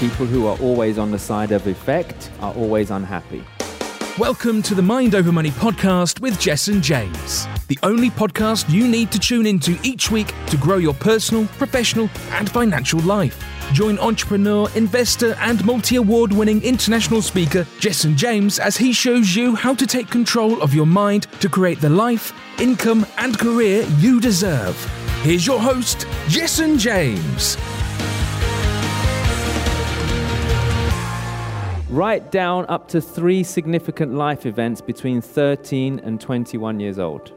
People who are always on the side of effect are always unhappy. Welcome to the Mind Over Money podcast with Jessen James, the only podcast you need to tune into each week to grow your personal, professional, and financial life. Join entrepreneur, investor, and multi award winning international speaker Jessen James as he shows you how to take control of your mind to create the life, income, and career you deserve. Here's your host, Jessen James. Write down up to three significant life events between 13 and 21 years old.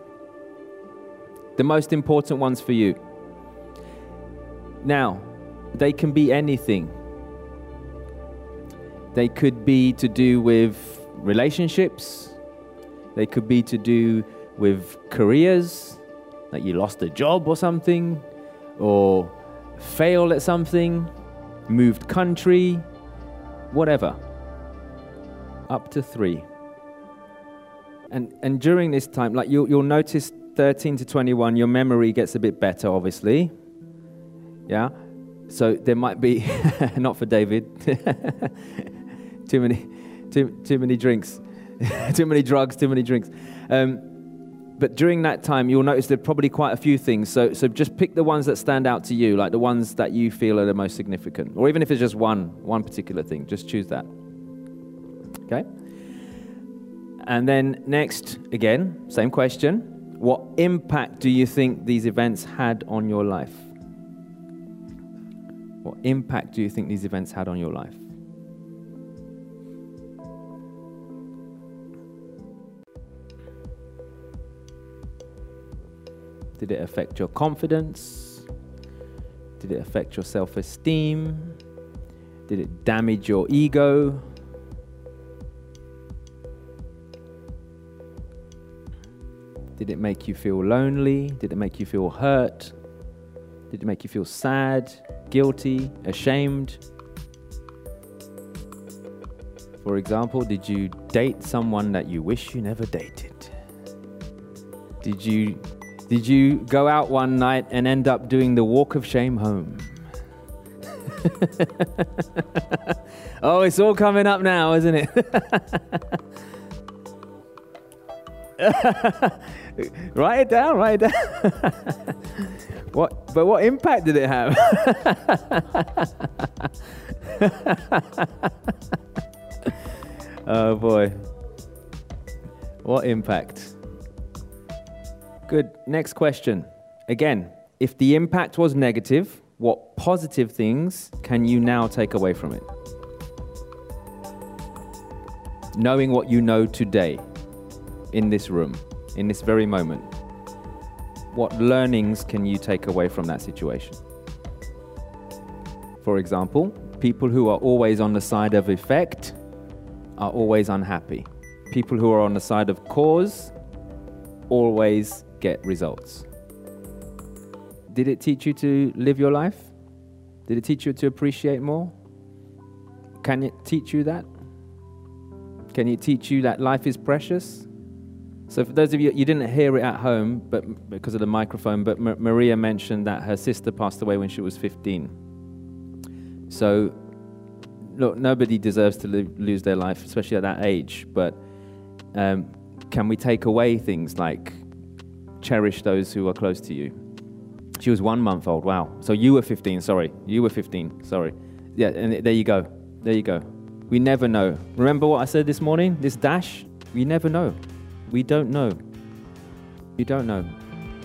The most important ones for you. Now, they can be anything. They could be to do with relationships, they could be to do with careers, like you lost a job or something, or failed at something, moved country, whatever up to three. And, and during this time, like you'll, you'll notice 13 to 21, your memory gets a bit better, obviously. Yeah? So there might be, not for David, too many, too, too many drinks, too many drugs, too many drinks. Um, but during that time, you'll notice there are probably quite a few things. So, so just pick the ones that stand out to you, like the ones that you feel are the most significant. Or even if it's just one, one particular thing, just choose that. Okay? And then next, again, same question. What impact do you think these events had on your life? What impact do you think these events had on your life? Did it affect your confidence? Did it affect your self esteem? Did it damage your ego? Did it make you feel lonely? Did it make you feel hurt? Did it make you feel sad, guilty, ashamed? For example, did you date someone that you wish you never dated? Did you did you go out one night and end up doing the walk of shame home? oh, it's all coming up now, isn't it? write it down, write it down. what, but what impact did it have? oh boy. What impact? Good. Next question. Again, if the impact was negative, what positive things can you now take away from it? Knowing what you know today in this room in this very moment? What learnings can you take away from that situation? For example, people who are always on the side of effect are always unhappy. People who are on the side of cause always get results. Did it teach you to live your life? Did it teach you to appreciate more? Can it teach you that? Can it teach you that life is precious? So, for those of you, you didn't hear it at home, but because of the microphone, but M- Maria mentioned that her sister passed away when she was 15. So, look, nobody deserves to lo- lose their life, especially at that age. But um, can we take away things like cherish those who are close to you? She was one month old. Wow. So you were 15. Sorry, you were 15. Sorry. Yeah, and there you go. There you go. We never know. Remember what I said this morning? This dash. We never know. We don't know. We don't know.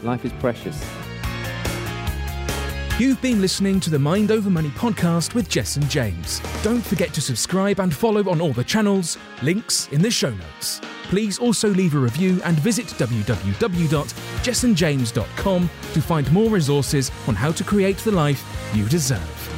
Life is precious. You've been listening to the Mind Over Money podcast with Jessen James. Don't forget to subscribe and follow on all the channels, links in the show notes. Please also leave a review and visit www.jessenjames.com to find more resources on how to create the life you deserve.